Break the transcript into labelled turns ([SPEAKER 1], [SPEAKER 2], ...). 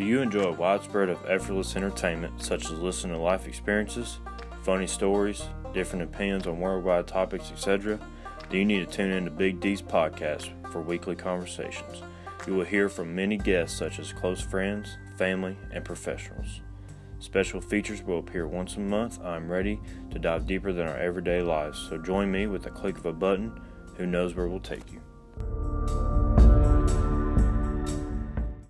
[SPEAKER 1] Do you enjoy a widespread of effortless entertainment, such as listening to life experiences, funny stories, different opinions on worldwide topics, etc.? Do you need to tune in to Big D's podcast for weekly conversations? You will hear from many guests, such as close friends, family, and professionals. Special features will appear once a month. I'm ready to dive deeper than our everyday lives, so join me with a click of a button. Who knows where we'll take you?